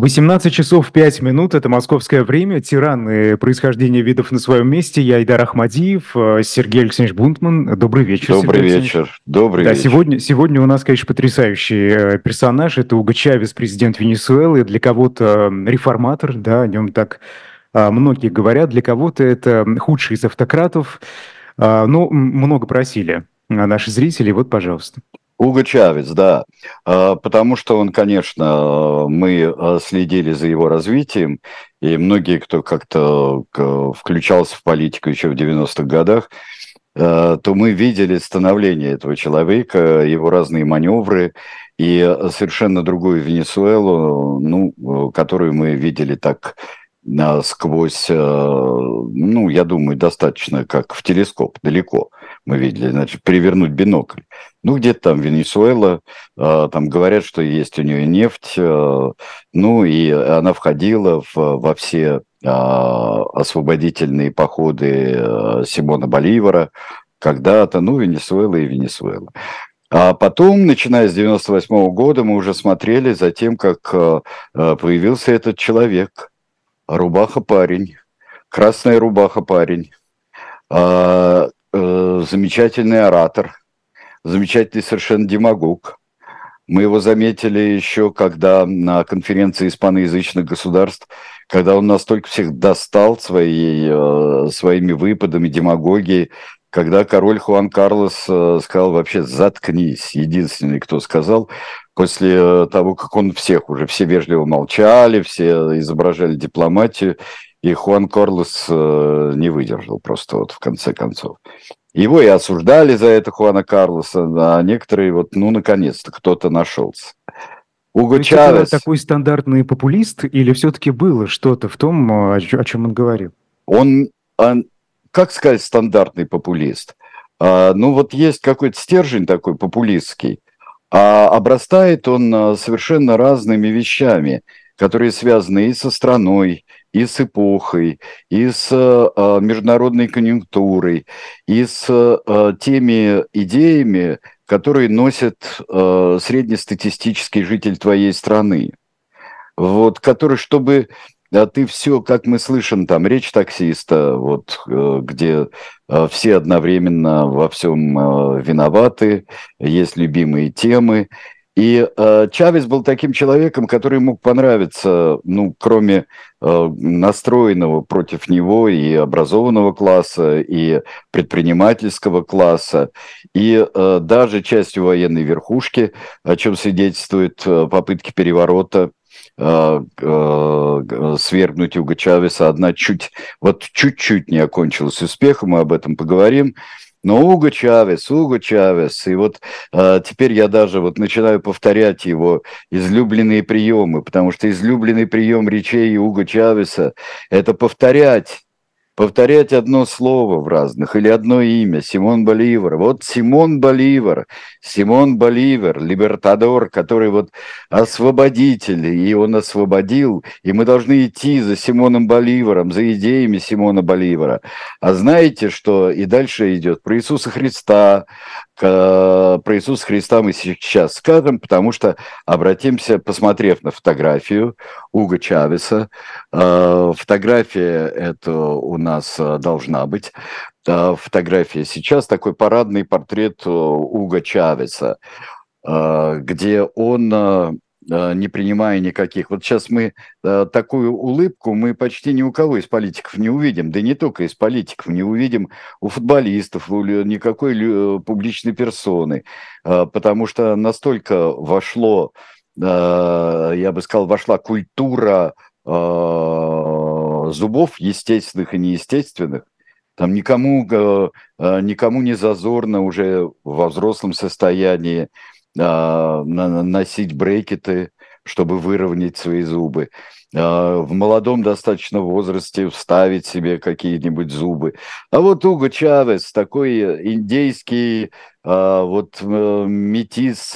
18 часов 5 минут, это московское время, тираны происхождения видов на своем месте. Я Идар Ахмадиев, э, Сергей Алексеевич Бунтман. Добрый вечер, Добрый Сергей вечер, добрый да, вечер. Сегодня, сегодня у нас, конечно, потрясающий э, персонаж. Это Уго Чавес, президент Венесуэлы. Для кого-то реформатор, да, о нем так многие говорят. Для кого-то это худший из автократов. Но много просили наши зрители. Вот, пожалуйста. Уго Чавес, да, а, потому что он, конечно, мы а, следили за его развитием, и многие, кто как-то включался в политику еще в 90-х годах, а, то мы видели становление этого человека, его разные маневры, и совершенно другую Венесуэлу, ну, которую мы видели так сквозь, ну, я думаю, достаточно как в телескоп, далеко мы видели, значит, перевернуть бинокль. Ну, где-то там Венесуэла, э, там говорят, что есть у нее нефть, э, ну, и она входила в, во все э, освободительные походы Симона Боливара, когда-то, ну, Венесуэла и Венесуэла. А потом, начиная с 98 -го года, мы уже смотрели за тем, как появился этот человек, рубаха-парень, красная рубаха-парень, Э, замечательный оратор, замечательный совершенно демагог. Мы его заметили еще, когда на конференции испаноязычных государств, когда он настолько всех достал своей, э, своими выпадами демагогии, когда король Хуан Карлос э, сказал вообще «заткнись», единственный, кто сказал, после того, как он всех уже, все вежливо молчали, все изображали дипломатию, и Хуан Корлос э, не выдержал просто вот в конце концов. Его и осуждали за это Хуана Карлоса, а некоторые вот, ну, наконец-то кто-то нашелся. Уго Чавес... Это такой стандартный популист или все-таки было что-то в том, о чем он говорил? Он, он как сказать, стандартный популист? А, ну, вот есть какой-то стержень такой популистский, а обрастает он а, совершенно разными вещами, которые связаны и со страной, и с эпохой, и с э, международной конъюнктурой, и с э, теми идеями, которые носит э, среднестатистический житель твоей страны. Вот, который, чтобы а ты все, как мы слышим, там речь таксиста, вот, э, где э, все одновременно во всем э, виноваты, есть любимые темы, и э, Чавес был таким человеком, который мог понравиться, ну, кроме э, настроенного против него и образованного класса, и предпринимательского класса, и э, даже частью военной верхушки, о чем свидетельствуют э, попытки переворота э, э, свергнуть Уго Чавеса. Одна чуть, вот чуть-чуть не окончилась успехом, мы об этом поговорим. Но Уго Чавес, Уго Чавес, и вот э, теперь я даже вот начинаю повторять его излюбленные приемы, потому что излюбленный прием речей Уго Чавеса – это повторять повторять одно слово в разных или одно имя. Симон Боливар. Вот Симон Боливар, Симон Боливар, либертадор, который вот освободитель, и он освободил, и мы должны идти за Симоном Боливаром, за идеями Симона Боливара. А знаете, что и дальше идет про Иисуса Христа, про Иисуса Христа мы сейчас скажем, потому что обратимся, посмотрев на фотографию Уга Чавеса. Э, фотография это у нас э, должна быть. Э, фотография сейчас такой парадный портрет Уга Чавеса, где он Э, не принимая никаких. Вот сейчас мы э, такую улыбку мы почти ни у кого из политиков не увидим, да не только из политиков, не увидим у футболистов, у никакой э, публичной персоны, потому что настолько вошло, я бы сказал, вошла культура зубов естественных и неестественных, там никому, никому не зазорно уже во взрослом состоянии а, носить брекеты, чтобы выровнять свои зубы. В молодом достаточно возрасте вставить себе какие-нибудь зубы. А вот Уго Чавес, такой индейский вот э, метис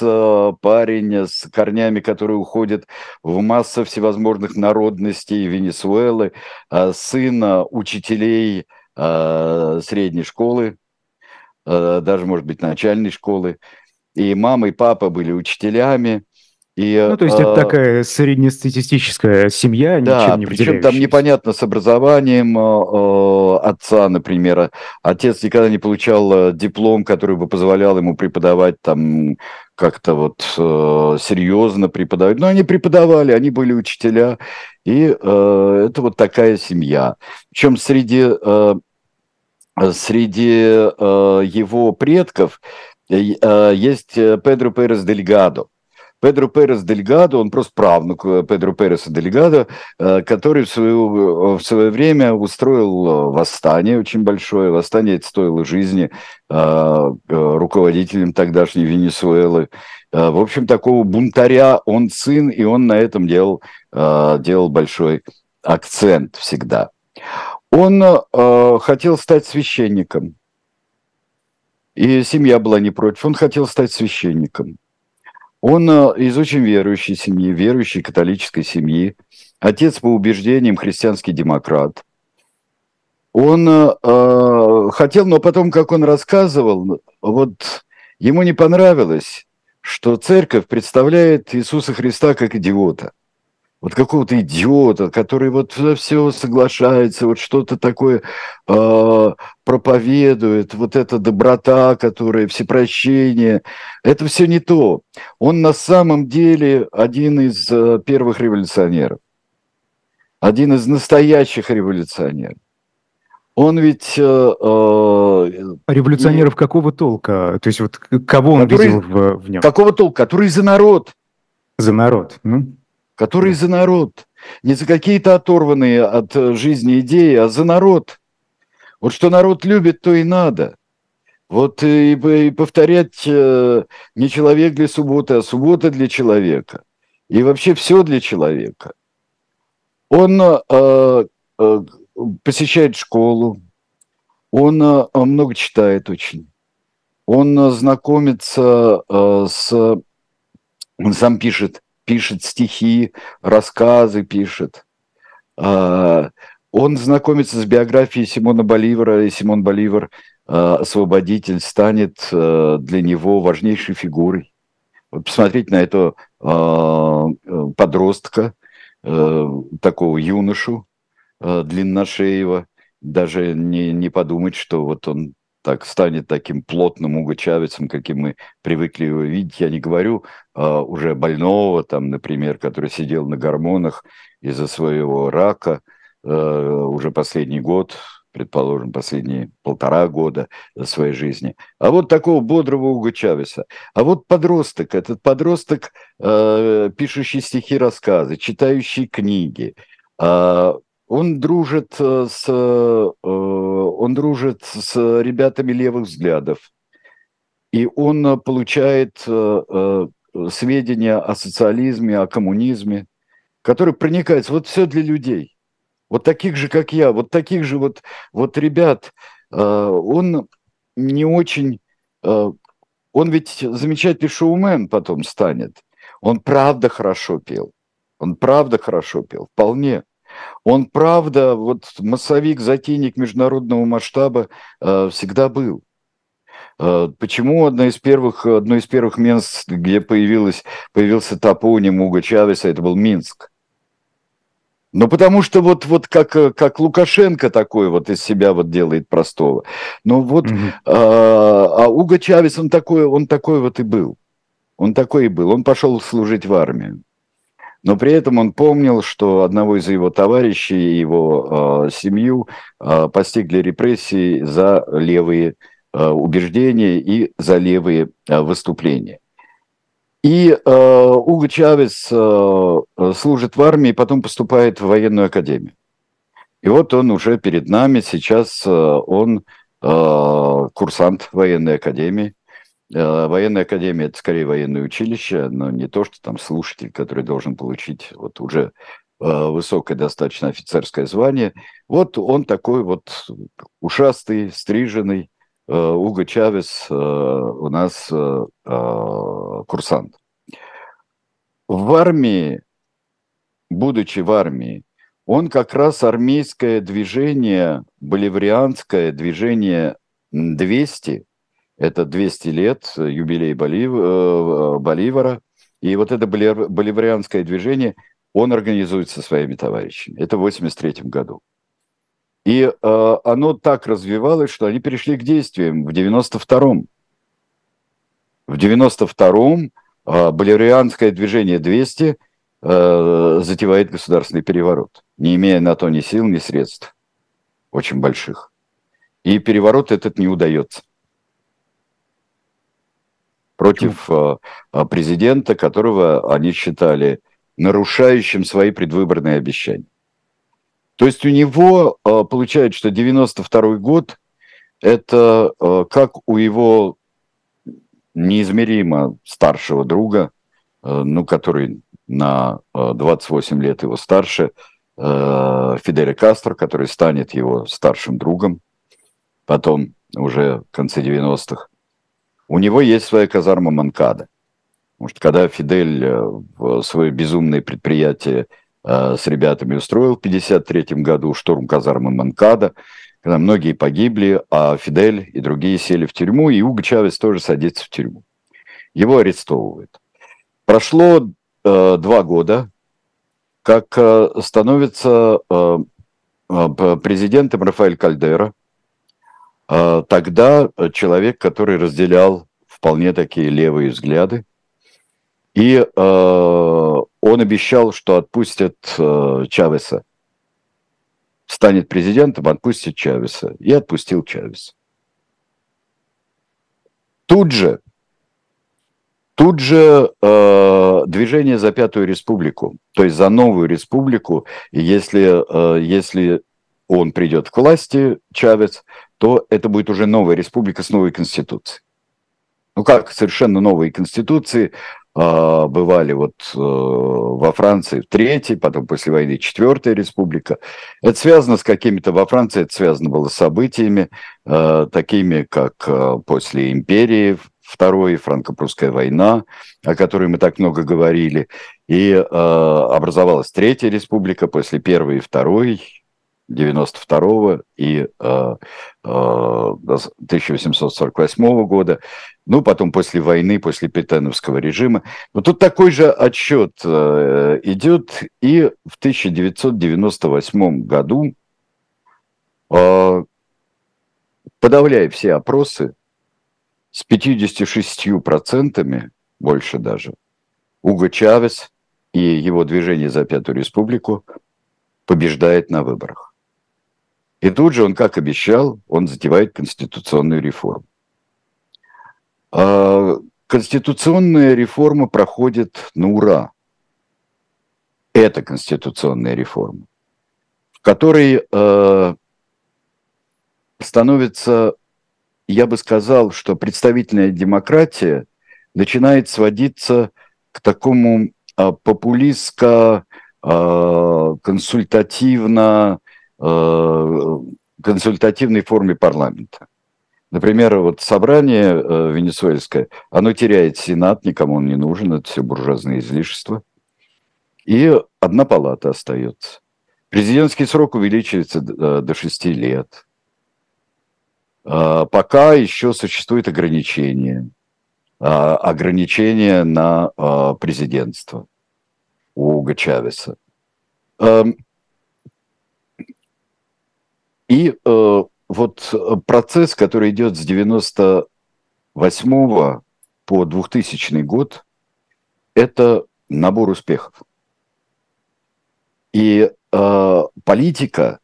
парень с корнями, который уходит в массу всевозможных народностей Венесуэлы, сын учителей средней школы, даже, может быть, начальной школы, и мама, и папа были учителями, И, ну, то есть это такая среднестатистическая семья, да, ничем не причем там непонятно с образованием э, отца, например. Отец никогда не получал диплом, который бы позволял ему преподавать там как-то вот э, серьезно преподавать. Но они преподавали, они были учителя, и э, это вот такая семья. Причем среди, э, среди э, его предков э, есть Педро Перес Дельгадо, Педро Перес Дельгадо, он просто правнук э, Педро Переса Дельгадо, э, который в, свою, в свое время устроил э, восстание очень большое. Восстание это стоило жизни руководителям тогдашней Венесуэлы. В общем, такого бунтаря он сын, и он на этом делал, делал большой акцент всегда. Он хотел стать священником. И семья была не против. Он хотел стать священником. Он э, из очень верующей семьи, верующей католической семьи. Отец по убеждениям христианский демократ. Он э, э, хотел, но потом, как он рассказывал, вот ему не понравилось, что церковь представляет Иисуса Христа как идиота вот какого-то идиота, который вот за все соглашается, вот что-то такое э, проповедует, вот эта доброта, которая, всепрощение, это все не то. Он на самом деле один из э, первых революционеров, один из настоящих революционеров. Он ведь... Э, э, Революционеров и, какого толка? То есть вот кого он который, видел в, в нем? Какого толка? Который за народ. За народ. Ну? Который за народ. Не за какие-то оторванные от э, жизни идеи, а за народ. Вот что народ любит, то и надо. Вот и, и повторять э, не человек для субботы, а суббота для человека. И вообще все для человека. Он э, э, посещает школу, он э, много читает очень. Он знакомится э, с... Он сам пишет пишет стихи, рассказы пишет. А, он знакомится с биографией Симона Боливара, и Симон Боливар, а, освободитель, станет а, для него важнейшей фигурой. Вот посмотреть на этого подростка, такого юношу, длинношеего, даже не, не подумать, что вот он так станет таким плотным Уго Чавесом, каким мы привыкли его видеть. Я не говорю а, уже больного, там, например, который сидел на гормонах из-за своего рака а, уже последний год, предположим, последние полтора года своей жизни. А вот такого бодрого Уго Чавеса. А вот подросток, этот подросток, э, пишущий стихи, рассказы, читающий книги, э, он дружит э, с, э, он дружит с ребятами левых взглядов, и он получает э, сведения о социализме, о коммунизме, которые проникаются. Вот все для людей. Вот таких же, как я, вот таких же вот, вот ребят. Он не очень... Он ведь замечательный шоумен потом станет. Он правда хорошо пел. Он правда хорошо пел, вполне. Он, правда, вот массовик, затейник международного масштаба э, всегда был. Э, почему одно из первых, одно из первых мест, где появилось, появился топоним Уга Чавеса, это был Минск? Ну, потому что вот, вот как, как Лукашенко такой вот из себя вот делает простого. Ну, вот, mm-hmm. а, а Уго Чавес, он такой, он такой вот и был. Он такой и был. Он пошел служить в армию но при этом он помнил, что одного из его товарищей и его э, семью э, постигли репрессии за левые э, убеждения и за левые э, выступления. И э, Уго Чавес э, служит в армии, потом поступает в военную академию. И вот он уже перед нами, сейчас э, он э, курсант военной академии, военная академия – это скорее военное училище, но не то, что там слушатель, который должен получить вот уже э, высокое достаточно офицерское звание. Вот он такой вот ушастый, стриженный, э, Уго Чавес у нас курсант. В армии, будучи в армии, он как раз армейское движение, боливарианское движение 200 – это 200 лет, э, юбилей Болив... Э, Боливара, и вот это боливарианское движение он организует со своими товарищами. Это в 1983 году. И э, оно так развивалось, что они перешли к действиям в 92-м. В 92-м э, боливарианское движение 200 э, затевает государственный переворот, не имея на то ни сил, ни средств очень больших. И переворот этот не удается против э, э, президента, которого они считали нарушающим свои предвыборные обещания. То есть у него э, получается, что 92 год это как у его неизмеримо старшего друга, ну, который на 28 лет его старше, Фиделя Кастро, который станет его старшим другом, потом уже в конце 90-х. У него есть своя казарма Манкада. Потому что когда Фидель э, свое безумное предприятие э, с ребятами устроил в 1953 году, штурм казармы Манкада, когда многие погибли, а Фидель и другие сели в тюрьму, и Уго Чавес тоже садится в тюрьму. Его арестовывают. Прошло э, два года, как э, становится э, э президентом Рафаэль Кальдера, тогда человек, который разделял вполне такие левые взгляды, и э, он обещал, что отпустят э, Чавеса, станет президентом, отпустит Чавеса, и отпустил Чавеса. Тут же, тут же э, движение за Пятую Республику, то есть за новую республику, если, э, если он придет к власти, Чавес, то это будет уже новая республика с новой конституцией. Ну как совершенно новые конституции э, бывали вот э, во Франции в третьей, потом после войны четвертая республика. Это связано с какими-то, во Франции это связано было с событиями, э, такими как э, после империи, Второй франко-прусская война, о которой мы так много говорили, и э, образовалась Третья республика после Первой и Второй, 92 и э, э, 1848 года, ну, потом после войны, после Петеновского режима. Но тут такой же отчет э, идет, и в 1998 году, э, подавляя все опросы, с 56% больше даже, Уго Чавес и его движение за Пятую Республику побеждает на выборах. И тут же он, как обещал, он затевает конституционную реформу. А конституционная реформа проходит на ура. Это конституционная реформа, в которой э, становится, я бы сказал, что представительная демократия начинает сводиться к такому э, популистско-консультативно Э, консультативной форме парламента. Например, вот собрание э, венесуэльское, оно теряет сенат, никому он не нужен, это все буржуазные излишества. И одна палата остается. Президентский срок увеличивается э, до 6 лет. Пока еще существует ограничение. Ограничение на президентство у Уга Чавеса. И э, вот процесс, который идет с 98 по 2000 год, это набор успехов. И э, политика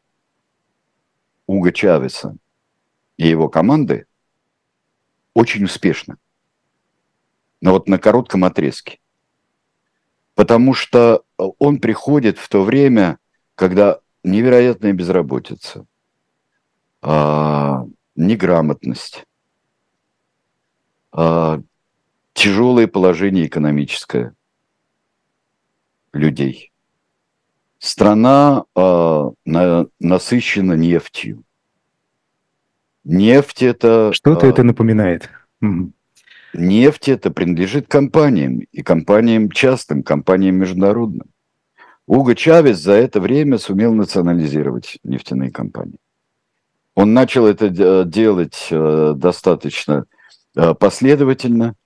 Уга Чавеса и его команды очень успешна. Но вот на коротком отрезке. Потому что он приходит в то время, когда невероятная безработица – а, неграмотность, а, тяжелое положение экономическое людей. Страна а, на, насыщена нефтью. Нефть это... Что-то а, это напоминает. Нефть это принадлежит компаниям, и компаниям частным, компаниям международным. Уго Чавес за это время сумел национализировать нефтяные компании. Он начал это делать э, достаточно э, последовательно.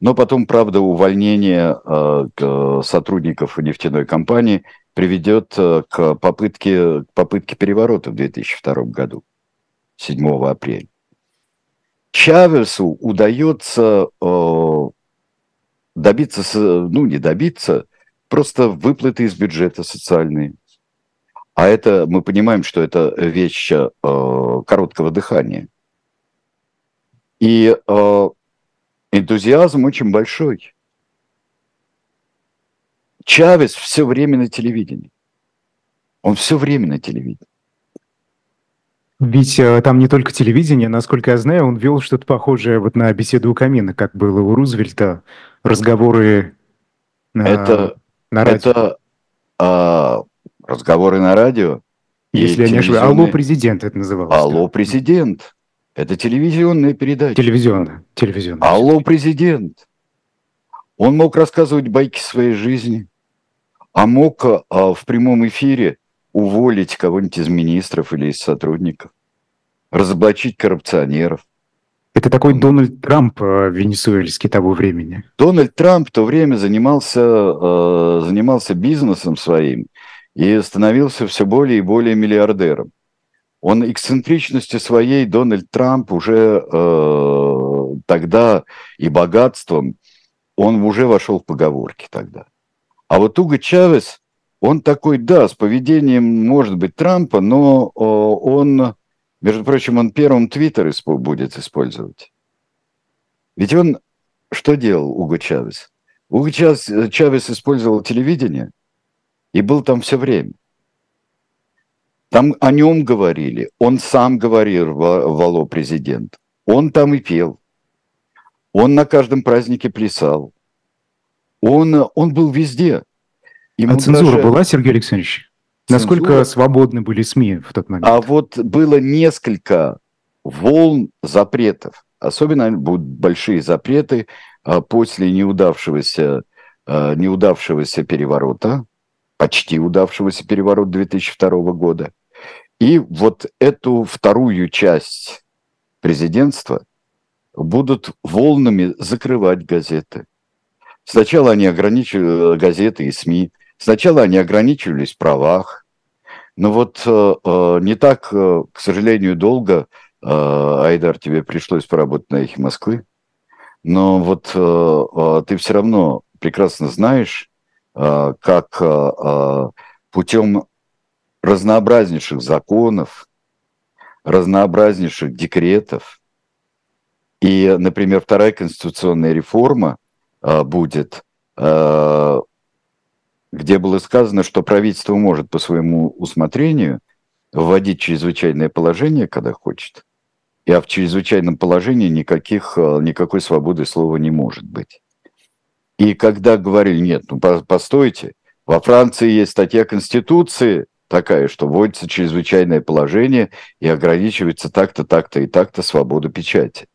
Но потом, правда, увольнение э, сотрудников нефтяной компании приведет э, к попытке, к попытке переворота в 2002 году, 7 апреля. Чавесу удается э, добиться, ну не добиться, просто выплаты из бюджета социальные. А это, мы понимаем, что это вещь э, короткого дыхания. И э, энтузиазм очень большой. Чавес все время на телевидении. Он все время на телевидении. Ведь э, там не только телевидение, насколько я знаю, он вел что-то похожее вот на беседу у камина, как было у Рузвельта, разговоры на, это, на радио. Это а, разговоры на радио. Если я не ошибаюсь, «Алло, президент» это называлось. «Алло, президент». Это телевизионная передача. Телевизионная. телевизионная. «Алло, президент». Он мог рассказывать байки своей жизни, а мог а, в прямом эфире уволить кого-нибудь из министров или из сотрудников, разоблачить коррупционеров. Это такой Дональд Трамп э, венесуэльский того времени. Дональд Трамп в то время занимался, э, занимался бизнесом своим и становился все более и более миллиардером. Он эксцентричностью своей, Дональд Трамп, уже э, тогда и богатством, он уже вошел в поговорки тогда. А вот Уго Чавес, он такой, да, с поведением, может быть, Трампа, но э, он, между прочим, он первым Твиттер будет использовать. Ведь он что делал, Уго Чавес? Уго Чавес, Чавес использовал телевидение – и был там все время. Там о нем говорили, он сам говорил, Вало президент. Он там и пел. Он на каждом празднике плясал. Он, он был везде. Ему а цензура даже... была, Сергей Александрович? Цензура... Насколько свободны были СМИ в тот момент? А вот было несколько волн запретов. Особенно будут большие запреты а, после неудавшегося, а, неудавшегося переворота почти удавшегося переворота 2002 года. И вот эту вторую часть президентства будут волнами закрывать газеты. Сначала они ограничивали газеты и СМИ, сначала они ограничивались в правах, но вот э, э не так, э, к сожалению, долго, э, Айдар, тебе пришлось поработать на эхе Москвы, но вот э, э, ты все равно прекрасно знаешь, Э, как э, э, путем разнообразнейших законов, разнообразнейших декретов. И, например, вторая конституционная реформа будет, где было сказано, что правительство может по своему усмотрению вводить чрезвычайное положение, когда хочет, а в чрезвычайном положении никаких, никакой свободы слова не может быть. И когда говорили, нет, ну постойте, во Франции есть статья Конституции такая, что вводится чрезвычайное положение и ограничивается так-то, так-то и так-то свобода печати.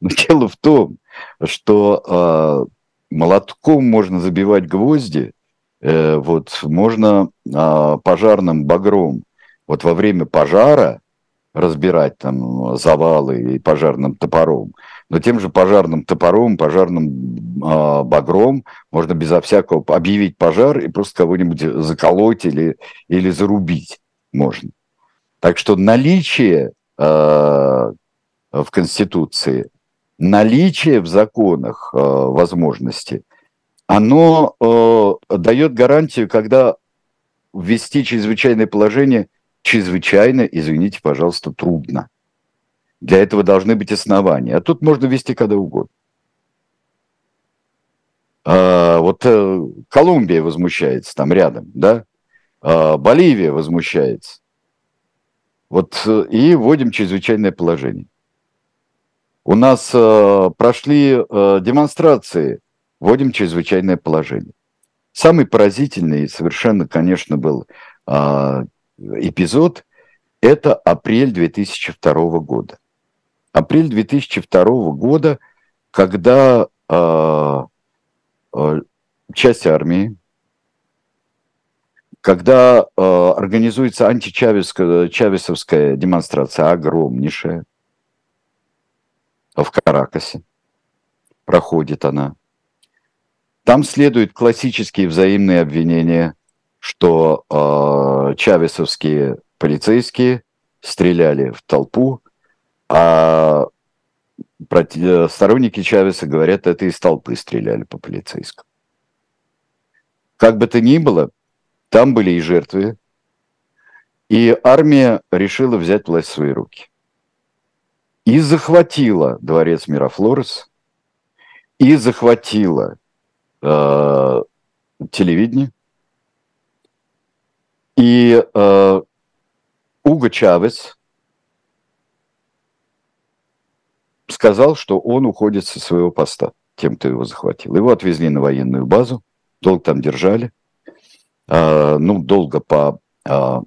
Но дело в том, что э, молотком можно забивать гвозди, э, вот можно э, пожарным багром. Вот во время пожара разбирать там завалы и пожарным топором. Но тем же пожарным топором, пожарным э, багром можно безо всякого объявить пожар и просто кого-нибудь заколоть или, или зарубить можно. Так что наличие э, в Конституции, наличие в законах э, возможности, оно э, дает гарантию, когда ввести чрезвычайное положение – чрезвычайно, извините, пожалуйста, трудно. Для этого должны быть основания. А тут можно вести когда угодно. А, вот э, Колумбия возмущается там рядом, да? А, Боливия возмущается. Вот э, и вводим чрезвычайное положение. У нас э, прошли демонстрации, вводим чрезвычайное положение. Самый поразительный совершенно, конечно, был э, эпизод – это апрель 2002 года. Апрель 2002 года, когда э, э, часть армии, когда э, организуется античавесовская демонстрация огромнейшая в Каракасе, проходит она. Там следуют классические взаимные обвинения, что э, чавесовские полицейские стреляли в толпу, а э, сторонники Чавеса говорят, это из толпы стреляли по полицейскому. Как бы то ни было, там были и жертвы, и армия решила взять власть в свои руки. И захватила дворец Мирафлорес, и захватила э, телевидение. И э, Уго Чавес сказал, что он уходит со своего поста, тем, кто его захватил. Его отвезли на военную базу, долго там держали. Э, ну, долго по э,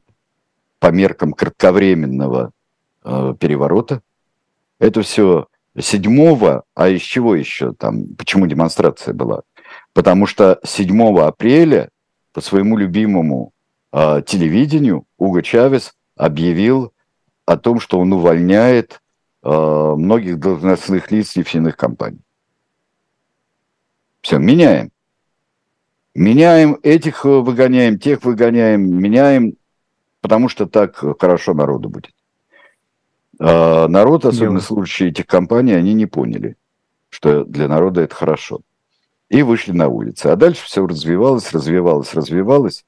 по меркам кратковременного э, переворота. Это все седьмого, а из чего еще там, почему демонстрация была? Потому что 7 апреля по своему любимому э, телевидению Уго Чавес объявил о том, что он увольняет многих должностных лиц нефтяных компаний. Все, меняем. Меняем этих, э, выгоняем, тех выгоняем, меняем потому что так хорошо народу будет. А народ, особенно служащие этих компаний, они не поняли, что для народа это хорошо. И вышли на улицы. А дальше все развивалось, развивалось, развивалось.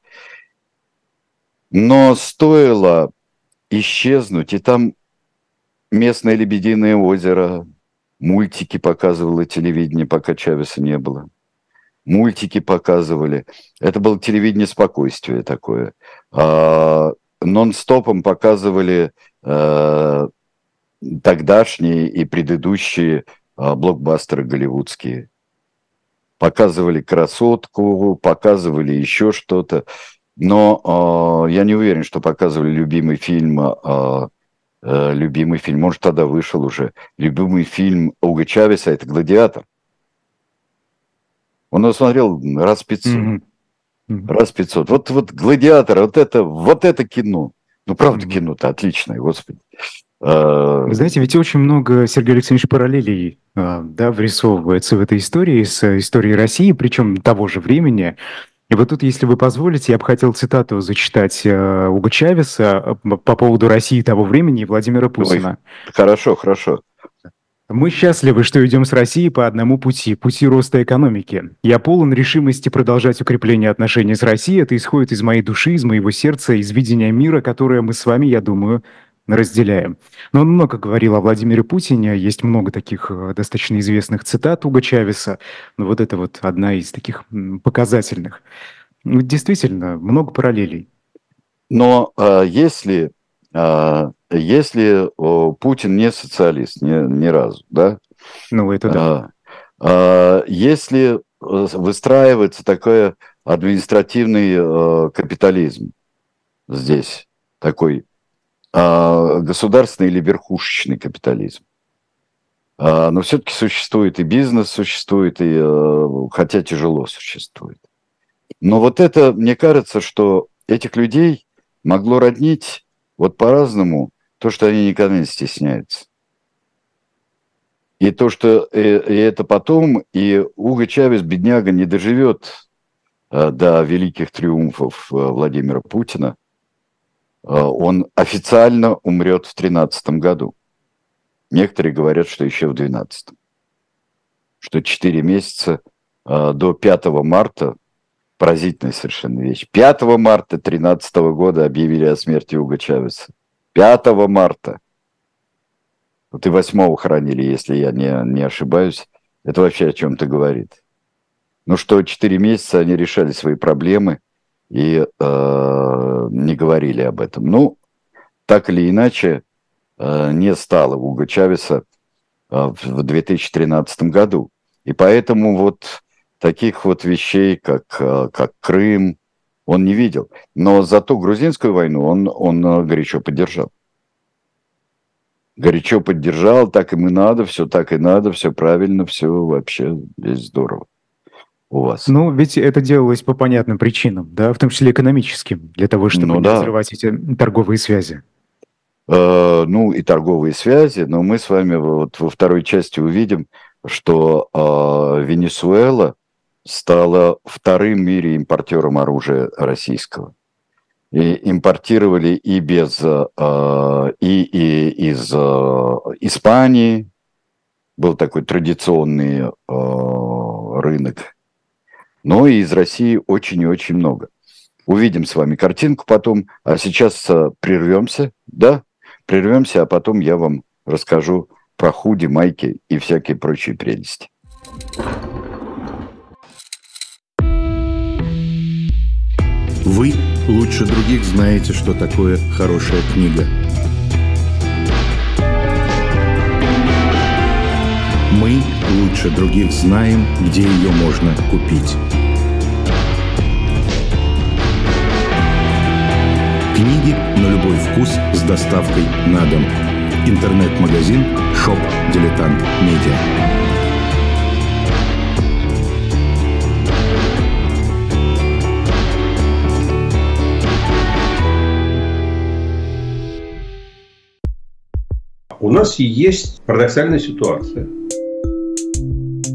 Но стоило исчезнуть, и там местное Лебединое озеро, мультики показывало телевидение, пока Чавеса не было. Мультики показывали. Это было телевидение спокойствия такое. А, нон-стопом показывали э, тогдашние и предыдущие э, блокбастеры голливудские. Показывали красотку, показывали еще что-то. Но э, я не уверен, что показывали любимый фильм, э, э, любимый фильм, может, тогда вышел уже, любимый фильм Уга Чавеса – это «Гладиатор». Он его смотрел раз 500. Mm-hmm. Раз 500. Вот, вот «Гладиатор», вот это, вот это кино. Ну, правда, кино-то отличное, господи. А, Вы знаете, ведь очень много, Сергей Алексеевич, параллелей а, да, врисовывается в этой истории с историей России, причем того же времени. И вот тут, если вы позволите, я бы хотел цитату зачитать э, Уга Чавеса по поводу России того времени и Владимира Путина. Ой, хорошо, хорошо. Мы счастливы, что идем с Россией по одному пути, пути роста экономики. Я полон решимости продолжать укрепление отношений с Россией. Это исходит из моей души, из моего сердца, из видения мира, которое мы с вами, я думаю, разделяем. Но он много говорил о Владимире Путине, есть много таких э, достаточно известных цитат Уга Чавеса, но вот это вот одна из таких показательных. Ну, действительно, много параллелей. Но э, если э, если о, Путин не социалист ни, ни разу, да? Ну, это да. А, а, если э, выстраивается такой административный а, капитализм здесь, такой государственный или верхушечный капитализм, а, но все-таки существует и бизнес, существует, и, а, хотя тяжело существует. Но вот это, мне кажется, что этих людей могло роднить вот по-разному то, что они никогда не стесняются. И то, что и, э, и это потом, и Уго Чавес, бедняга, не доживет до великих триумфов Владимира Путина. Э, он официально умрет в 2013 году. Некоторые говорят, что еще в 2012. Что 4 месяца э, до 5 марта, поразительная совершенно вещь, 5 марта 2013 года объявили о смерти Уга Чавеса. 5 марта. Вот и 8 хоронили, если я не, не ошибаюсь. Это вообще о чем-то говорит. Ну что, 4 месяца они решали свои проблемы и э, не говорили об этом. Ну, так или иначе, э, не стало Уга Чавеса э, в 2013 году. И поэтому вот таких вот вещей, как, э, как Крым, он не видел. Но зато грузинскую войну он, он э, горячо поддержал. Горячо поддержал, так им и надо, все так и надо, все правильно, все вообще здесь здорово у вас. Ну, ведь это делалось по понятным причинам, да, в том числе экономическим, для того, чтобы ну, не да. разрывать эти торговые связи. Э, ну, и торговые связи, но мы с вами вот во второй части увидим, что э, Венесуэла стала вторым в мире импортером оружия российского. И импортировали и без э, и, и из э, Испании был такой традиционный э, рынок, но и из России очень и очень много. Увидим с вами картинку потом, а сейчас э, прервемся, да, прервемся, а потом я вам расскажу про худи, майки и всякие прочие прелести. Вы лучше других знаете, что такое хорошая книга. Мы лучше других знаем, где ее можно купить. Книги на любой вкус с доставкой на дом – Интернет-магазин Shop Дилетант Медиа. У нас есть парадоксальная ситуация.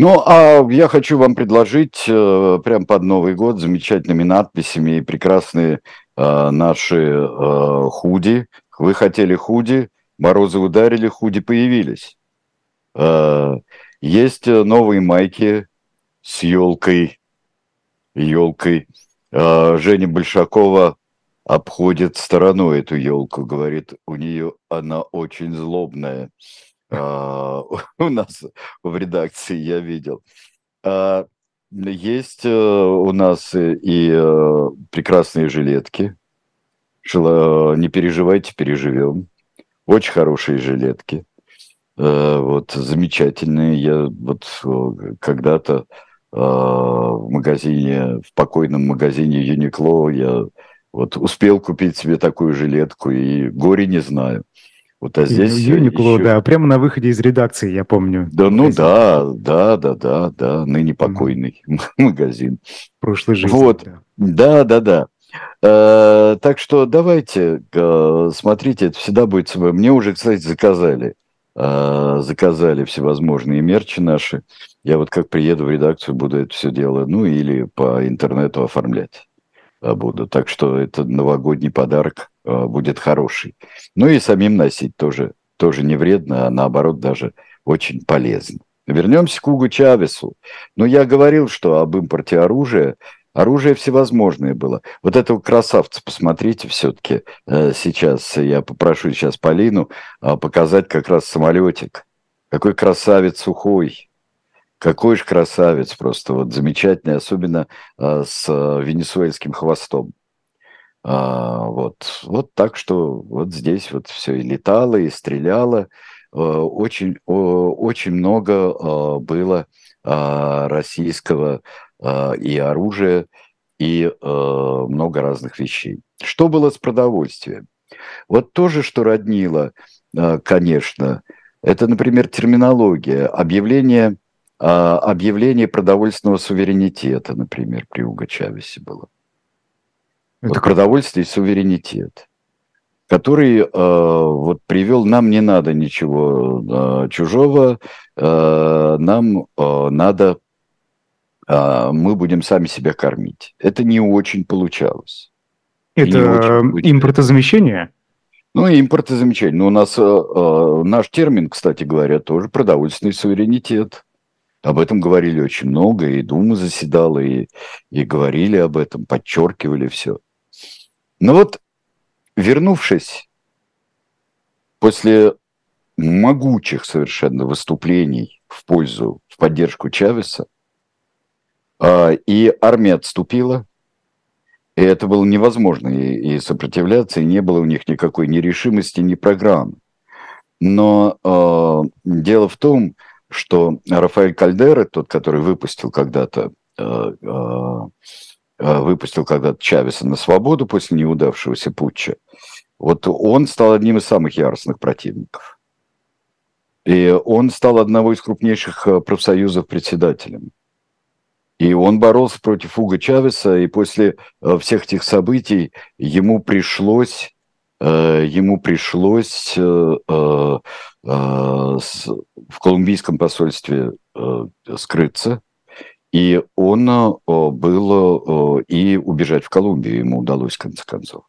Ну, а я хочу вам предложить э, прям под Новый год замечательными надписями и прекрасные э, наши э, худи. Вы хотели худи, морозы ударили, худи появились. Э, есть новые майки с елкой, елкой. А Женя Большакова обходит стороной эту елку, говорит, у нее она очень злобная. А, у нас в редакции я видел. А, есть э, у нас и э, прекрасные жилетки. Не переживайте, переживем. Очень хорошие жилетки. Э, вот замечательные. Я вот когда-то в магазине, в покойном магазине Юникло я вот успел купить себе такую жилетку и горе не знаю. Вот, а здесь Юникло, еще... да, прямо на выходе из редакции, я помню. Да, ну да, да, да, да, да, ныне покойный mm. магазин. Прошлой жизни. Вот, да, да, да. да. Э, так что давайте, э, смотрите, это всегда будет... Мне уже, кстати, заказали а, заказали всевозможные мерчи наши. Я вот как приеду в редакцию, буду это все дело, ну или по интернету оформлять а, буду. Так что это новогодний подарок будет хороший. Ну и самим носить тоже, тоже не вредно, а наоборот даже очень полезно. Вернемся к Угу Чавесу. Ну, я говорил, что об импорте оружия Оружие всевозможное было. Вот этого красавца посмотрите все-таки э, сейчас. Я попрошу сейчас Полину э, показать как раз самолетик. Какой красавец сухой. Какой же красавец просто. Вот замечательный, особенно э, с венесуэльским хвостом. А, вот, вот так что вот здесь вот все и летало, и стреляло. Очень, очень много было российского а, и оружие, и а, много разных вещей. Что было с продовольствием? Вот то же, что роднило, а, конечно, это, например, терминология, объявление, объявление продовольственного суверенитета, например, при Уго Чавесе было. Это вот продовольствие и суверенитет, который э, вот привел, нам не надо ничего э, чужого, э, нам э, надо а, мы будем сами себя кормить. Это не очень получалось. Это очень импортозамещение? Ну, импортозамещение. Но у нас э, э, наш термин, кстати говоря, тоже продовольственный суверенитет. Об этом говорили очень много, и Дума заседала, и, и говорили об этом, подчеркивали все. Но вот, вернувшись после могучих совершенно выступлений в пользу, в поддержку Чавеса, а, и армия отступила, и это было невозможно и, сопротивляться, и не было у них никакой ни решимости, ни программы. Но э, дело в том, что Рафаэль Кальдера, тот, который выпустил когда-то выпустил когда-то Чавеса на свободу после неудавшегося путча, вот он стал одним из самых яростных противников. И он стал одного из крупнейших профсоюзов председателем. И он боролся против Уга Чавеса, и после э, всех этих событий ему пришлось, э, ему пришлось э, в колумбийском посольстве скрыться, и он был и убежать в Колумбию ему удалось в конце концов.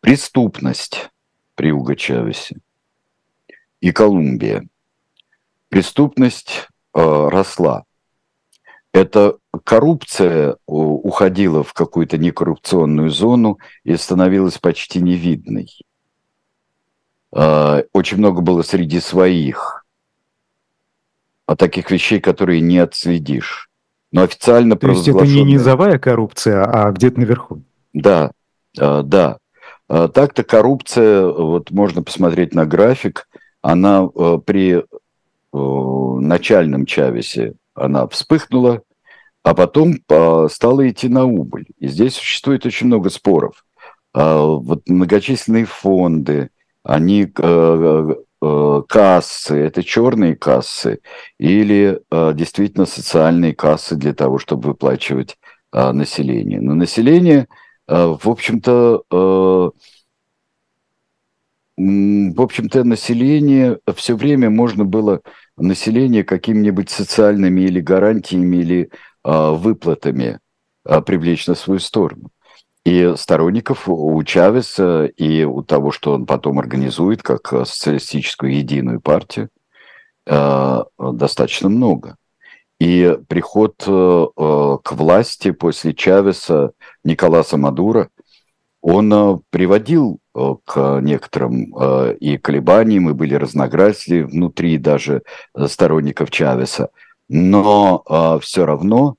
Преступность при Уго Чавесе и Колумбия. Преступность росла эта коррупция уходила в какую-то некоррупционную зону и становилась почти невидной. Очень много было среди своих а таких вещей, которые не отследишь. Но официально То есть это не низовая коррупция, а где-то наверху? Да, а, да. Так-то коррупция, вот можно посмотреть на график, она при начальном Чавесе она вспыхнула, а потом стала идти на убыль. И здесь существует очень много споров. Вот многочисленные фонды, они э, э, кассы, это черные кассы или э, действительно социальные кассы для того, чтобы выплачивать население. Но население, в общем-то, в общем-то, население все время можно было население какими-нибудь социальными или гарантиями, или выплатами привлечь на свою сторону. И сторонников у Чавеса и у того, что он потом организует как а, социалистическую единую партию, достаточно много. И приход к власти после Чавеса Николаса Мадура, он приводил к некоторым и колебаниям, и были разногласия внутри даже сторонников Чавеса – но э, все равно,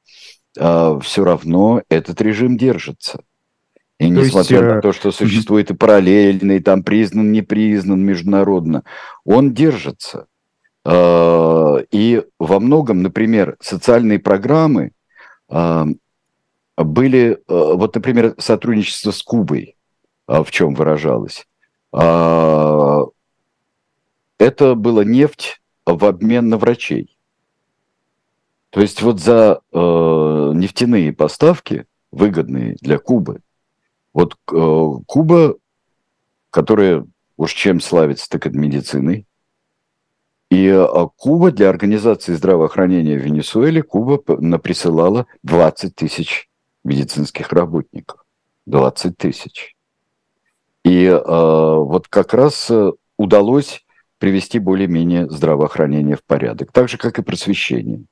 э, все равно этот режим держится. И то несмотря есть, на э, то, что существует и параллельный, там признан, не признан международно, он держится. И во многом, например, социальные программы были, вот, например, сотрудничество с Кубой, в чем выражалось. Это была нефть в обмен на врачей. То есть вот за э, нефтяные поставки, выгодные для Кубы, вот э, Куба, которая уж чем славится, так это медициной, и э, Куба для организации здравоохранения в Венесуэле, Куба присылала 20 тысяч медицинских работников. 20 тысяч. И э, вот как раз э, удалось привести более-менее здравоохранение в порядок. Так же, как и просвещение.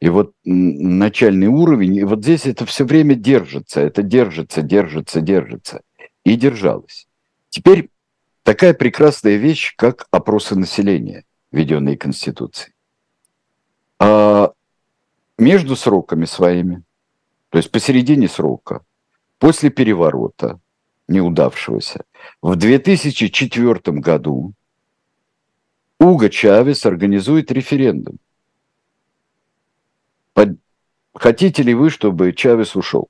И вот начальный уровень, и вот здесь это все время держится, это держится, держится, держится. И держалось. Теперь такая прекрасная вещь, как опросы населения, введенные Конституцией. А между сроками своими, то есть посередине срока, после переворота неудавшегося, в 2004 году Уго Чавес организует референдум. Хотите ли вы, чтобы Чавес ушел?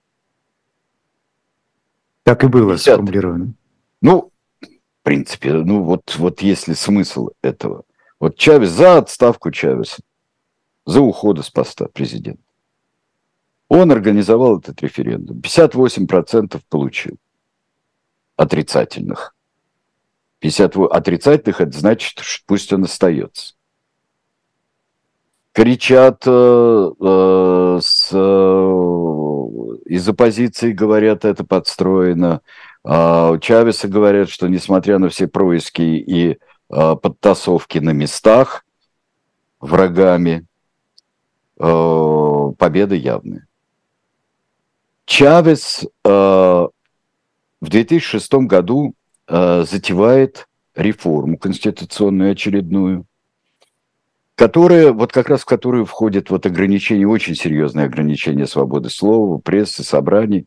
Так и было 50. сформулировано. Ну, в принципе, ну вот, вот если смысл этого. Вот Чавес за отставку Чавеса, за ухода с поста президента. Он организовал этот референдум. 58% получил отрицательных. 50 отрицательных, это значит, что пусть он остается кричат э, э, с, э, из оппозиции, говорят, это подстроено. Э, Чавеса говорят, что несмотря на все происки и э, подтасовки на местах врагами, э, победа явная. Чавес э, в 2006 году э, затевает реформу конституционную очередную – которая, вот как раз в которую входит вот ограничение, очень серьезное ограничение свободы слова, прессы, собраний.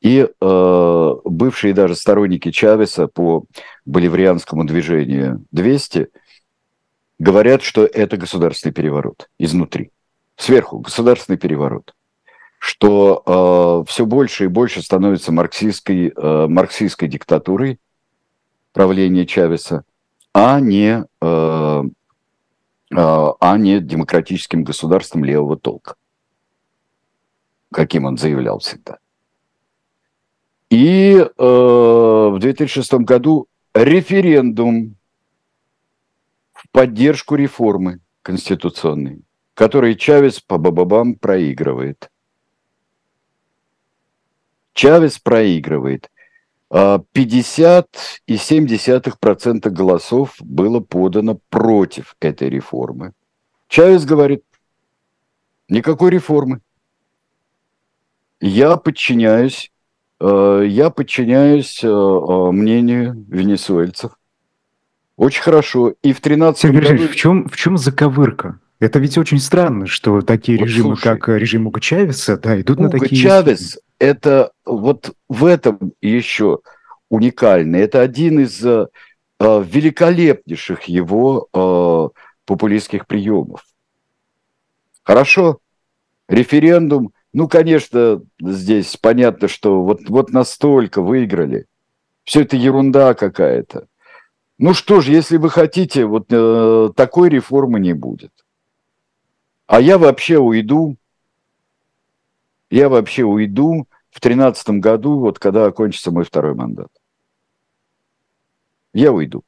И э, бывшие даже сторонники Чавеса по боливарианскому движению 200 говорят, что это государственный переворот изнутри. Сверху государственный переворот. Что э, все больше и больше становится марксистской, э, марксистской диктатурой правления Чавеса, а не, э, а не демократическим государством левого толка, каким он заявлял всегда. И э, в 2006 году референдум в поддержку реформы конституционной, который Чавес по бабабам проигрывает. Чавес проигрывает. 50,7% а, голосов было подано против этой реформы. Чавес говорит, никакой реформы. Я подчиняюсь Э, я подчиняюсь э, э, мнению венесуэльцев. Очень хорошо. И в 13 Сергей году... в чем, в чем заковырка? Это ведь очень странно, что такие вот режимы, слушай, как режим Уга Чавеса, да, идут Уга на такие... Чавес, это вот в этом еще уникально. Это один из э, великолепнейших его э, популистских приемов. Хорошо, референдум, ну, конечно, здесь понятно, что вот, вот настолько выиграли. Все это ерунда какая-то. Ну что ж, если вы хотите, вот э, такой реформы не будет. А я вообще уйду, я вообще уйду в тринадцатом году, вот когда окончится мой второй мандат. Я уйду.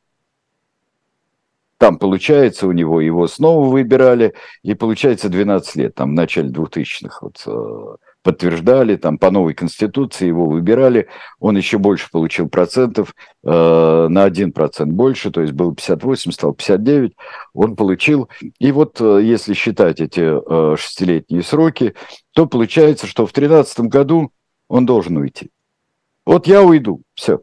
Там, получается, у него его снова выбирали, и получается 12 лет, там, в начале 2000-х вот, э, подтверждали, там, по новой конституции его выбирали, он еще больше получил процентов, э, на 1% больше, то есть был 58, стал 59, он получил. И вот, э, если считать эти э, шестилетние сроки, то получается, что в 2013 году он должен уйти. Вот я уйду, все.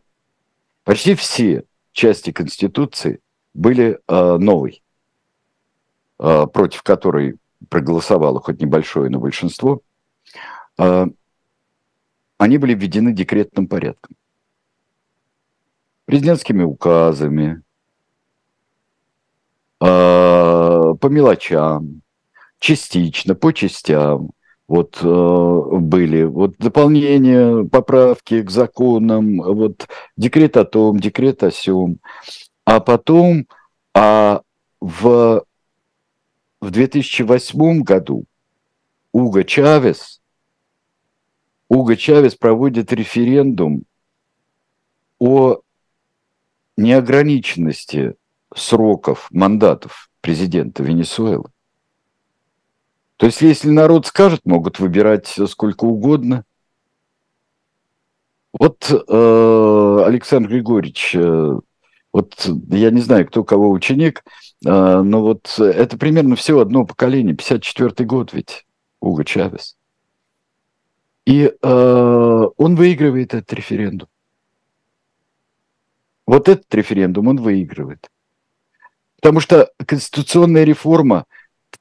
Почти все части Конституции были э, новой, э, против которой проголосовало хоть небольшое, но большинство, они были введены декретным порядком. Президентскими указами, э, по мелочам, частично, по частям. Вот э, были вот дополнения, поправки к законам, вот декрет о том, декрет о сем. А потом а в, в 2008 году Уго Чавес, Уго Чавес проводит референдум о неограниченности сроков, мандатов президента Венесуэлы. То есть, если народ скажет, могут выбирать сколько угодно. Вот э, Александр Григорьевич э, вот я не знаю, кто кого ученик, а, но вот это примерно все одно поколение, 54-й год ведь, Уго Чавес. И а, он выигрывает этот референдум. Вот этот референдум он выигрывает. Потому что конституционная реформа,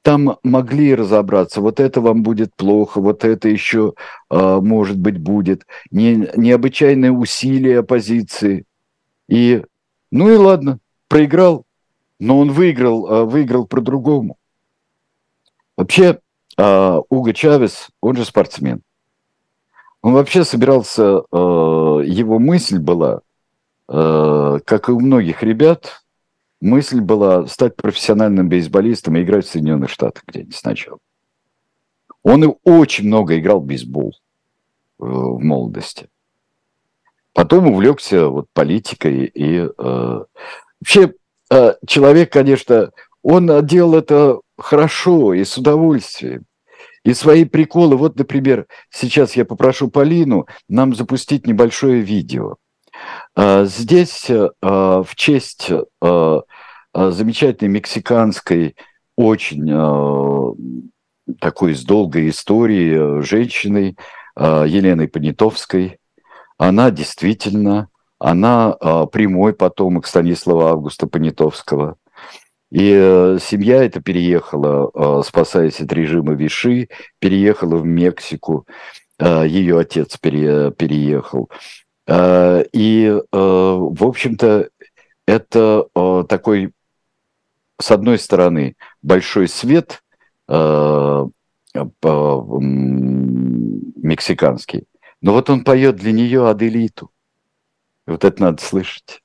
там могли разобраться, вот это вам будет плохо, вот это еще, э, может быть, будет. Не, необычайное усилие оппозиции. И ну и ладно, проиграл, но он выиграл, а, выиграл по-другому. Вообще, а, Уго Чавес, он же спортсмен. Он вообще собирался, а, его мысль была, как и у многих ребят, мысль была стать профессиональным бейсболистом и играть в Соединенных Штатах где-нибудь сначала. Он и очень много играл в бейсбол э, в молодости. Потом увлекся вот политикой и э, вообще э, человек, конечно, он делал это хорошо и с удовольствием. И свои приколы. Вот, например, сейчас я попрошу Полину нам запустить небольшое видео. Э, здесь э, в честь э, э замечательной мексиканской, очень э, такой с долгой историей женщины Еленой Понятовской, она действительно, она прямой потомок Станислава Августа Понятовского. И э, семья эта переехала, э, спасаясь от режима Виши, переехала в Мексику. Э, ее отец пере, переехал. И, в общем-то, это такой с одной стороны, большой свет мексиканский, но вот он поет для нее Аделиту. Вот это надо слышать.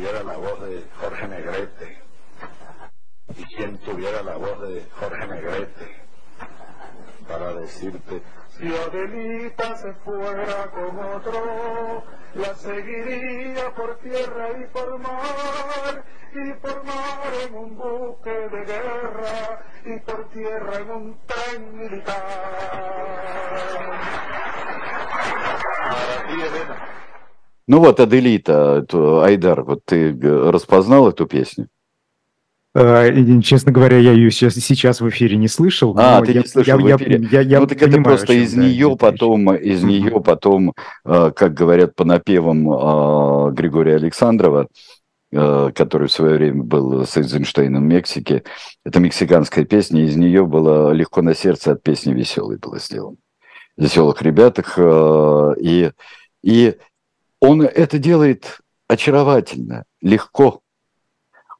Tuviera la voz de Jorge Negrete y quien tuviera la voz de Jorge Negrete para decirte si Adelita se fuera con otro, la seguiría por tierra y por mar, y por mar en un buque de guerra, y por tierra en un tren militar. Para ti, Elena. Ну вот, Аделита, Айдар, вот ты распознал эту песню? Э, честно говоря, я ее сейчас, сейчас в эфире не слышал. А, ты я, не слышал я, в эфире. Я, я, ну, так понимаю, это просто из да, нее потом, речь. из нее потом, э, как говорят по напевам э, Григория Александрова, который в свое время был с Эйзенштейном в Мексике, это мексиканская песня, из нее было «Легко на сердце» от песни «Веселый» было сделано. «Веселых ребятах». И, и он это делает очаровательно, легко.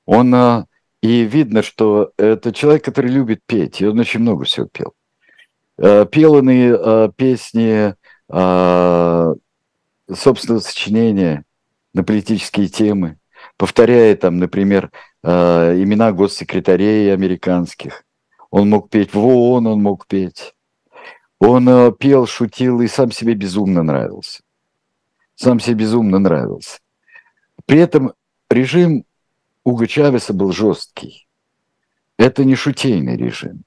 Он и видно, что это человек, который любит петь, и он очень много всего пел. Пел он и песни э, собственного сочинения на политические темы, повторяя там, например, имена госсекретарей американских. Он мог петь в ООН, он мог петь. Он пел, шутил и сам себе безумно нравился. Сам себе безумно нравился. При этом режим Уго Чавеса был жесткий. Это не шутейный режим.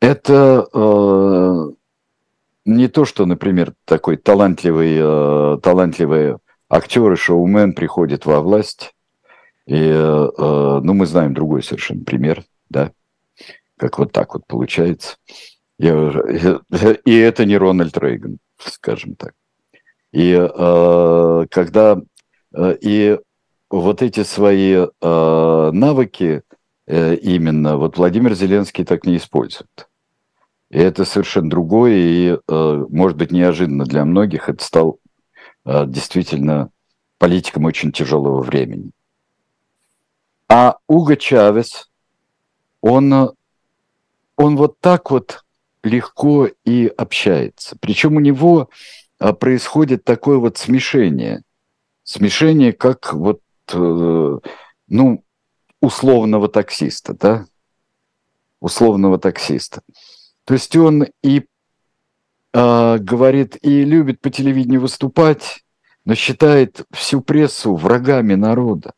Это э, не то, что, например, такой талантливый, э, талантливый актер и шоумен приходит во власть. И, э, ну, мы знаем другой совершенно пример, да, как вот так вот получается. Я, и это не Рональд Рейган, скажем так. И э, когда э, и вот эти свои э, навыки э, именно вот Владимир Зеленский так не использует. И это совершенно другое, и, э, может быть, неожиданно для многих это стал э, действительно политиком очень тяжелого времени. А Уго Чавес, он, он вот так вот легко и общается. Причем у него происходит такое вот смешение. Смешение, как вот Э, ну, условного таксиста, да? Условного таксиста. То есть он и э, говорит, и любит по телевидению выступать, но считает всю прессу врагами народа.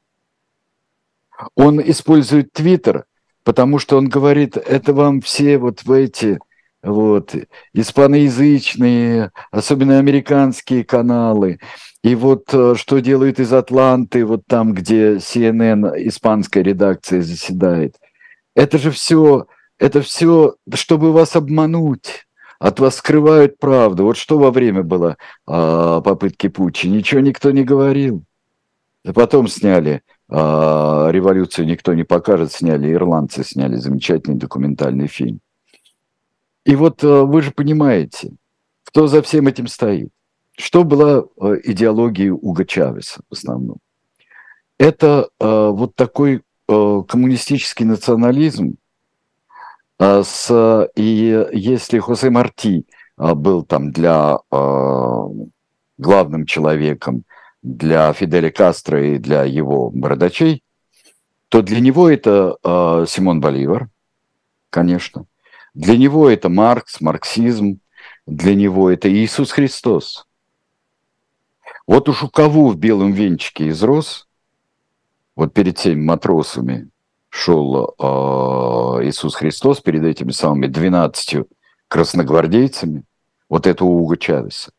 Он использует Твиттер, потому что он говорит, это вам все вот в эти вот, испаноязычные, особенно американские каналы, и вот э, что делают из Атланты, вот там, где CNN, испанская редакция заседает. Это же все, это все, чтобы вас обмануть. От вас скрывают правду. Вот что во время было а, попытки путча? Ничего никто не говорил. Потом сняли а, революцию никто не покажет, сняли ирландцы, сняли замечательный документальный фильм. И вот а, вы же понимаете, кто за всем этим стоит. Что была э, идеологией Уга Чавеса в основном? Это э, вот такой э, коммунистический национализм, с, и если Хосе Марти был там для главным человеком для Фиделя Кастро и для его бородачей, то для него это Симон Боливар, конечно. Для него это Маркс, марксизм. Для него это Иисус Христос. Вот уж у кого в белом венчике изрос, вот перед теми матросами шел э, Иисус Христос, перед этими самыми двенадцатью красногвардейцами, вот это у Уга Чавеса.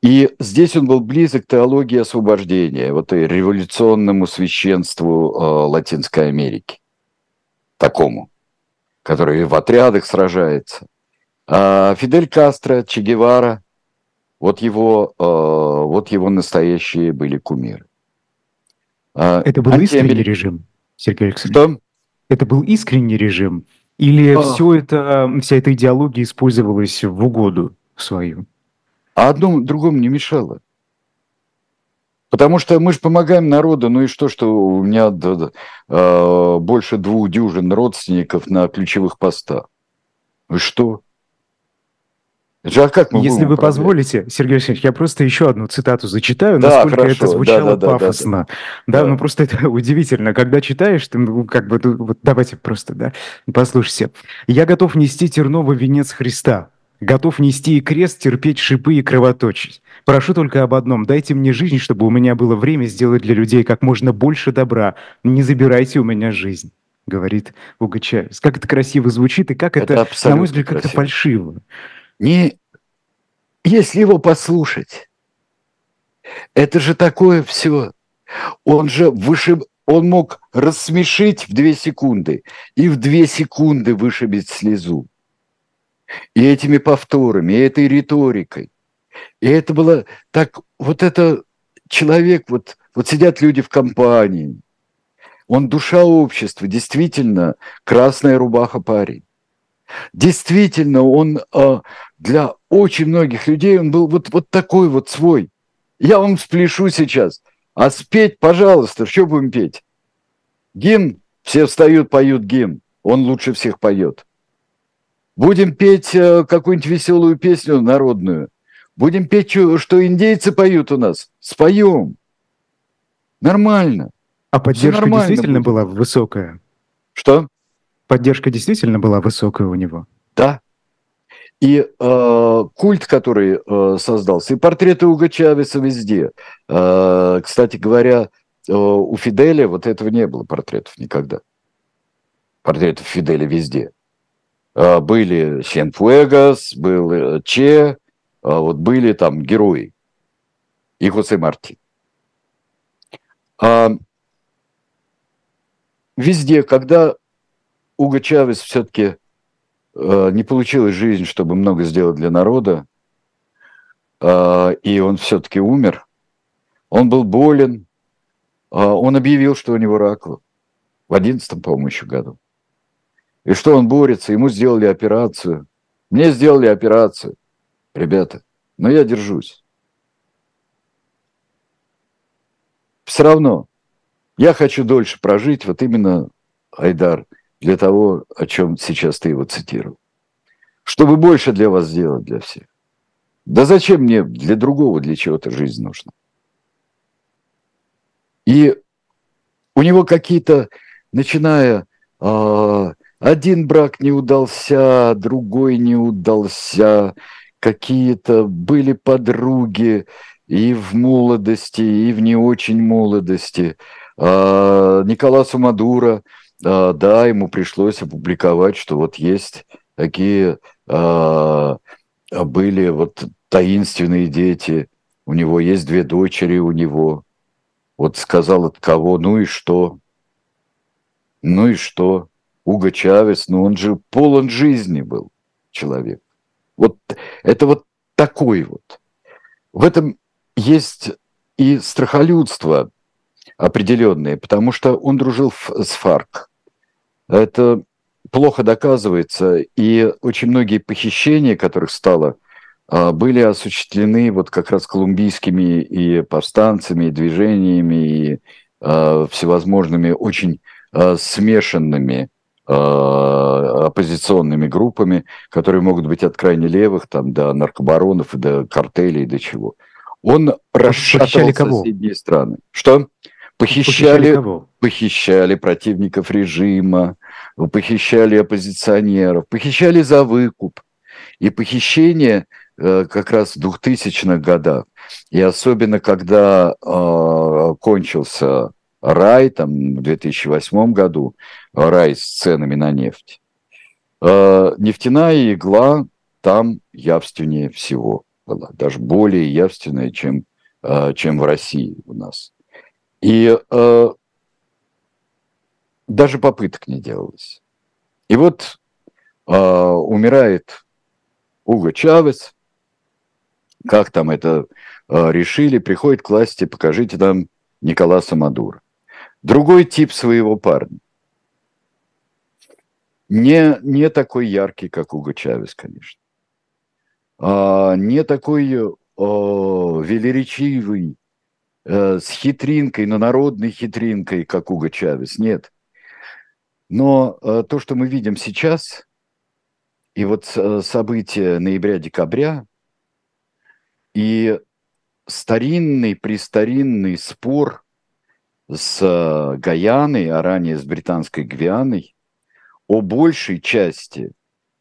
И здесь он был близок к теологии освобождения, вот и революционному священству э, Латинской Америки, такому, который в отрядах сражается. А Фидель Кастро, Че Гевара, вот его, э, вот его настоящие были кумиры. А, Это был искренний режим, Сергей Александрович? Что? Это был искренний режим? Или А. все это, вся эта идеология использовалась в угоду свою? А одно другому не мешало. Потому что мы же помогаем народу, ну и что, что у меня да, да, э, больше двух дюжин родственников на ключевых постах. И что? Это же, а как мы Если вы управлять? позволите, Сергей Алексеевич, я просто еще одну цитату зачитаю, Да, насколько хорошо, это да, звучало да, да, да, пафосно. Да, Да. ну просто это удивительно. Когда читаешь, ты ну, как бы, вот давайте просто, да, послушайте. «Я готов нести терновый венец Христа, готов нести и крест, терпеть шипы и кровоточить. Прошу только об одном, дайте мне жизнь, чтобы у меня было время сделать для людей как можно больше добра. Не забирайте у меня жизнь». говорит Уго Чавес. Как это красиво звучит, и как Это это, на мой взгляд, как-то фальшиво. Не, если его послушать, это же такое все. Он же вышиб, он мог рассмешить в две секунды и в две секунды вышибить слезу. И этими повторами, и этой риторикой. И это было так, вот это человек, вот, вот сидят люди в компании, он душа общества, действительно красная рубаха парень. Действительно, он э, для очень многих людей он был вот, вот такой вот свой. Я вам спляшу сейчас. А спеть, пожалуйста, что будем петь? Гимн, все встают, поют гимн. Он лучше всех поет. Будем петь э, какую-нибудь веселую песню народную. Будем петь, что индейцы поют у нас. Споем. Нормально. А поддержка нормально действительно будет. была высокая? Что? Поддержка действительно была высокая у него? Да. И э, культ, который э, создался, и портреты Уго Чавеса везде. Э, кстати говоря, э, у Фиделя вот этого не было портретов никогда. Портретов Фиделя везде. Э, были Сенфуэгас, был э, Че, а вот были там герои. И Хосе Марти. А, везде, когда Уго Чавес все-таки э, не получилась жизнь, чтобы много сделать для народа, э, и он все-таки умер. Он был болен, э, он объявил, что у него рак в одиннадцатом, по-моему, еще году. И что он борется, ему сделали операцию. Мне сделали операцию, ребята, но я держусь. Все равно я хочу дольше прожить, вот именно, Айдар, для того, о чем сейчас ты его цитировал. Чтобы больше для вас сделать, для всех. Да зачем мне для другого, для чего-то жизнь нужна? И у него какие-то, начиная, а, один брак не удался, другой не удался, какие-то были подруги и в молодости, и в не очень молодости. А, Николасу Мадуро, а, да, ему пришлось опубликовать, что вот есть такие а, были вот таинственные дети, у него есть две дочери у него. Вот сказал от кого, ну и что? Ну и что? Уго Чавес, ну он же полон жизни был человек. Вот это вот такой вот. В этом есть и страхолюдство определенное, потому что он дружил с ФАРК. Это плохо доказывается, и очень многие похищения, которых стало, а, были осуществлены вот как раз колумбийскими и повстанцами, и движениями, и а, всевозможными очень а, смешанными оппозиционными группами, которые могут быть от крайне левых, там, до наркобаронов, до картелей, и до чего. Он кого? соседние страны. Что? Похищали Похищали, кого? похищали противников режима, похищали оппозиционеров, похищали за выкуп. И похищение э, как раз в 2000-х годах, и особенно когда э, кончился рай, там, в 2008 году, рай с ценами на нефть, э, нефтяная игла там явственнее всего была, даже более явственная, чем, э, чем в России у нас. И э, даже попыток не делалось. И вот э, умирает Уго Чавес, как там это э, решили, приходит к власти, покажите нам Николаса Мадуро. Другой тип своего парня. Не, не такой яркий, как Уго Чавес, конечно. А, не такой о, велеречивый, э, с хитринкой, но народной хитринкой, как Уго Чавес. Нет. Но э, то, что мы видим сейчас, и вот события ноября-декабря, и старинный, престаринный спор с э, Гаяной, а ранее с британской Гвианой, о большей части,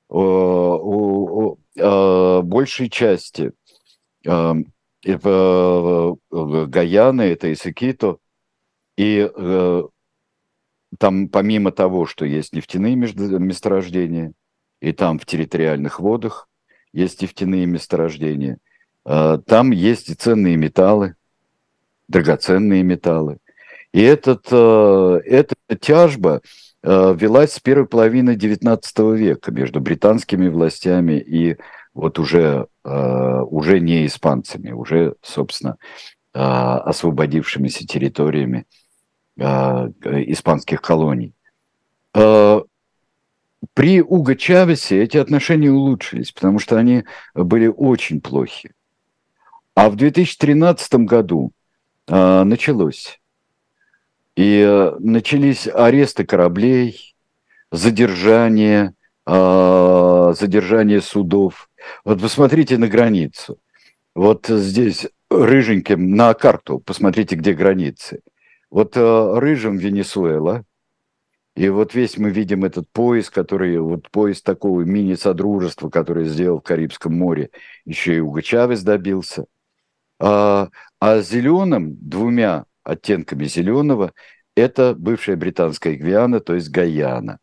о, о, о, большей части э, э, Гаяны, это Исакито, и э, там помимо того, что есть нефтяные месторождения, и там в территориальных водах есть нефтяные месторождения, э, там есть и ценные металлы, драгоценные металлы. И этот, э, эта тяжба э, велась с первой половины XIX века между британскими властями и вот уже, уже не испанцами, уже, собственно, освободившимися территориями испанских колоний. При Уго Чавесе эти отношения улучшились, потому что они были очень плохи. А в 2013 году началось и э, начались аресты кораблей, задержание, э, задержание судов. Вот посмотрите на границу. Вот здесь рыженьким на карту, посмотрите, где границы. Вот э, рыжим Венесуэла, и вот весь мы видим этот поезд, который, вот поезд такого мини-содружества, который сделал в Карибском море, еще и Уго Чавес добился. А, а зеленым двумя оттенками зеленого, это бывшая британская Гвиана, то есть Гаяна.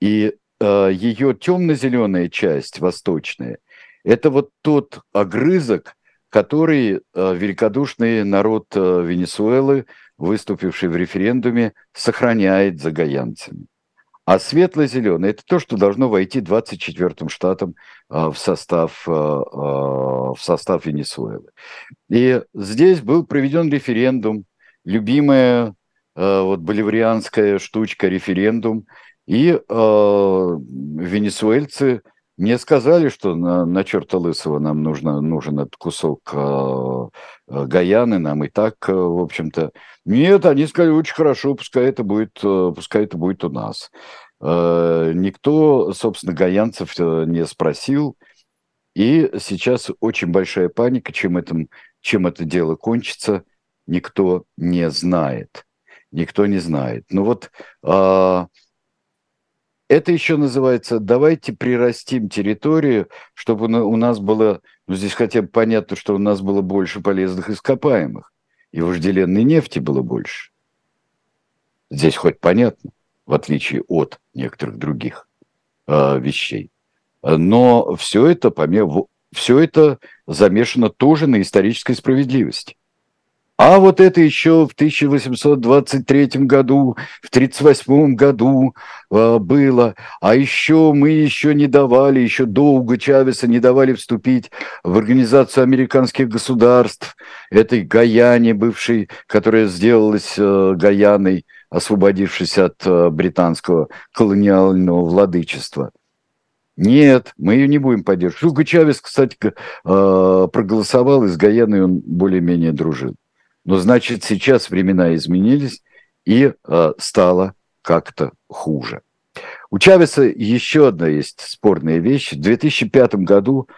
И э, ее темно-зеленая часть, восточная, это вот тот огрызок, который э, великодушный народ э, Венесуэлы, выступивший в референдуме, сохраняет за гаянцами. А светло-зеленый – это то, что должно войти 24-м штатом э, в, состав, э, э, в состав Венесуэлы. И здесь был проведен референдум, любимая э, вот боливарианская штучка референдум, и э, венесуэльцы мне сказали, что на, на черта лысого нам нужно, нужен этот кусок э, э Гаяны, нам и так, э, в общем-то. Нет, они сказали, очень хорошо, пускай это будет, э, пускай это будет у нас. Э, никто, собственно, гаянцев не спросил, и сейчас очень большая паника, чем, этом, чем это дело кончится – никто не знает. Никто не знает. Ну вот а, это еще называется «давайте прирастим территорию, чтобы у нас было, ну здесь хотя бы понятно, что у нас было больше полезных ископаемых, и вожделенной нефти было больше. Здесь хоть понятно, в отличие от некоторых других э, вещей. Но все это, все это замешано тоже на исторической справедливости. А вот это еще в 1823 году, в 1838 году э, было. А еще мы еще не давали, еще долго Чавеса не давали вступить в Организацию американских государств, этой Гаяне бывшей, которая сделалась э, Гаяной, освободившись от э, британского колониального владычества. Нет, мы ее не будем поддерживать. Хуго Чавес, кстати, э, проголосовал, и с Гаяной он более-менее дружил. Но значит, сейчас времена изменились и э, стало как-то хуже. У Чавеса еще одна есть спорная вещь. В 2005 году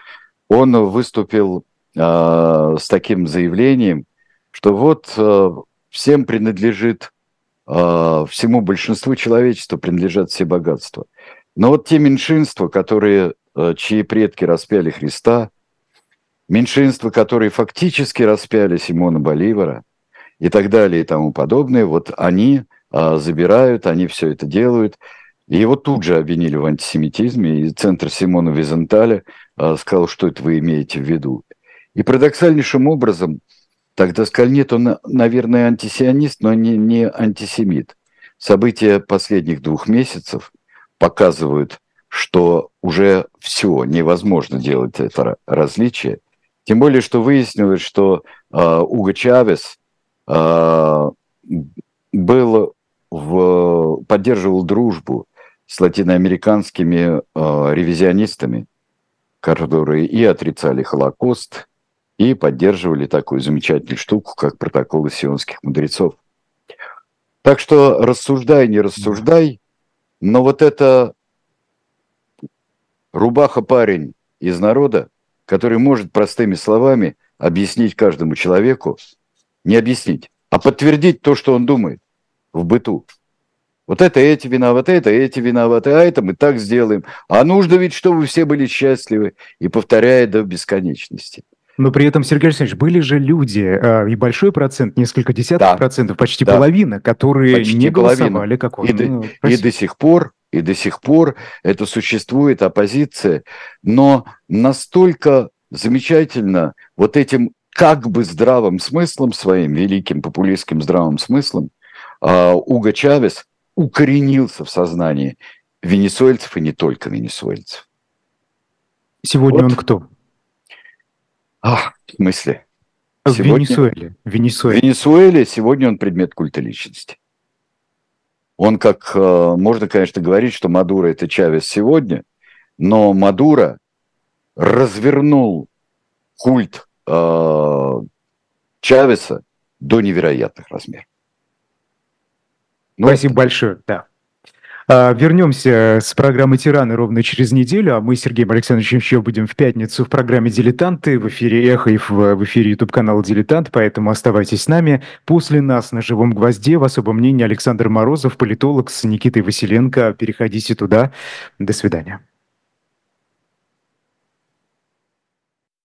он выступил э, с таким заявлением, что вот э, всем принадлежит, э, всему большинству человечества принадлежат все богатства. Но вот те меньшинства, которые, э, чьи предки распяли Христа, меньшинства, которые фактически распяли Симона Боливара и так далее и тому подобное, вот они а, забирают, они все это делают. Его тут же обвинили в антисемитизме, и центр Симона Визенталя а, сказал, что это вы имеете в виду. И парадоксальнейшим образом, тогда сказали, нет, он, наверное, антисионист, но не, не антисемит. События последних двух месяцев показывают, что уже все, невозможно делать это различие. Тем более, что выяснилось, что э, Уго Чавес э, был в, поддерживал дружбу с латиноамериканскими э, ревизионистами, которые и отрицали Холокост, и поддерживали такую замечательную штуку, как протоколы сионских мудрецов. Так что рассуждай, не рассуждай, но вот это рубаха-парень из народа, который может простыми словами объяснить каждому человеку, не объяснить, а подтвердить то, что он думает в быту. Вот это эти виноваты, это эти виноваты, а это мы так сделаем. А нужно ведь, чтобы все были счастливы. И повторяет до бесконечности. Но при этом, Сергей Александрович, были же люди, э, и большой процент, несколько десятков да. процентов, почти да. половина, которые почти не голосовали, половина. как он. И, ну, до, и до сих пор, и до сих пор это существует оппозиция, но настолько замечательно вот этим как бы здравым смыслом своим, великим популистским здравым смыслом, э, Уго Чавес укоренился в сознании венесуэльцев и не только венесуэльцев. Сегодня вот. он кто? А, в смысле? В сегодня... Венесуэле. Венесуэле. В Венесуэле сегодня он предмет культа личности. Он как, э, можно, конечно, говорить, что Мадуро это Чавес сегодня, но Мадуро развернул культ э, Чавеса до невероятных размеров. Ну, Спасибо это... большое, да. А, вернемся с программы «Тираны» ровно через неделю, а мы с Сергеем Александровичем еще будем в пятницу в программе «Дилетанты», в эфире «Эхо» и в, эфире YouTube-канала «Дилетант», поэтому оставайтесь с нами. После нас на «Живом гвозде» в особом мнении Александр Морозов, политолог с Никитой Василенко. Переходите туда. До свидания.